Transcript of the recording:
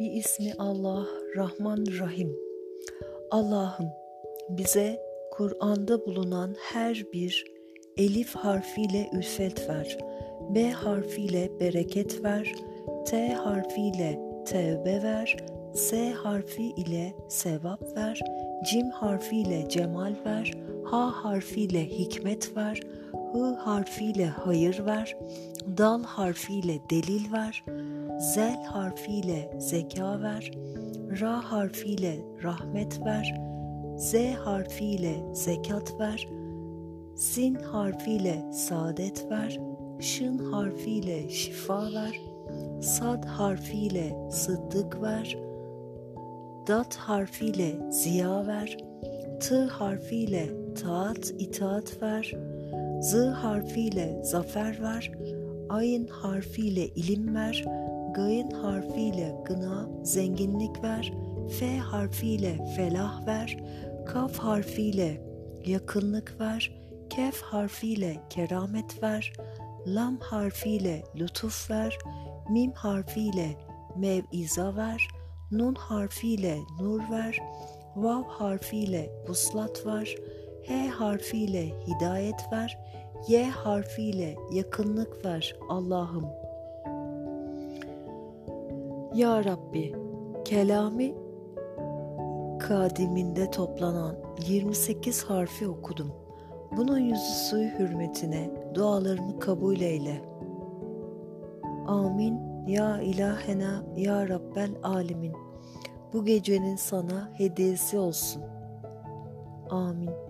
Bismi Allah Rahman Rahim. Allah'ım bize Kur'an'da bulunan her bir elif harfiyle ülfet ver, B harfiyle bereket ver, T harfiyle tevbe ver, S harfi ile sevap ver, Cim harfiyle cemal ver, H harfiyle hikmet ver, H harfiyle hayır ver, Dal harfiyle delil ver, Zel harfiyle zeka ver, Ra harfiyle rahmet ver, Z harfiyle zekat ver, Sin harfiyle saadet ver, Şın harfiyle şifa ver, Sad harfiyle sıddık ver, Dat harfiyle ziya ver, T harfiyle taat itaat ver, Z harfiyle zafer ver, Ayın harfiyle ilim ver, Gayın harfiyle gına, zenginlik ver, F harfiyle felah ver, Kaf harfiyle yakınlık ver, Kef harfiyle keramet ver, Lam harfiyle lütuf ver, Mim harfiyle meviza ver, Nun harfiyle nur ver, Vav harfiyle vuslat ver, H harfiyle hidayet ver, Y harfiyle yakınlık ver Allah'ım. Ya Rabbi, kelami kadiminde toplanan 28 harfi okudum. Bunun yüzü suyu hürmetine dualarımı kabul eyle. Amin. Ya ilahena ya Rabbel alemin. Bu gecenin sana hediyesi olsun. Amin.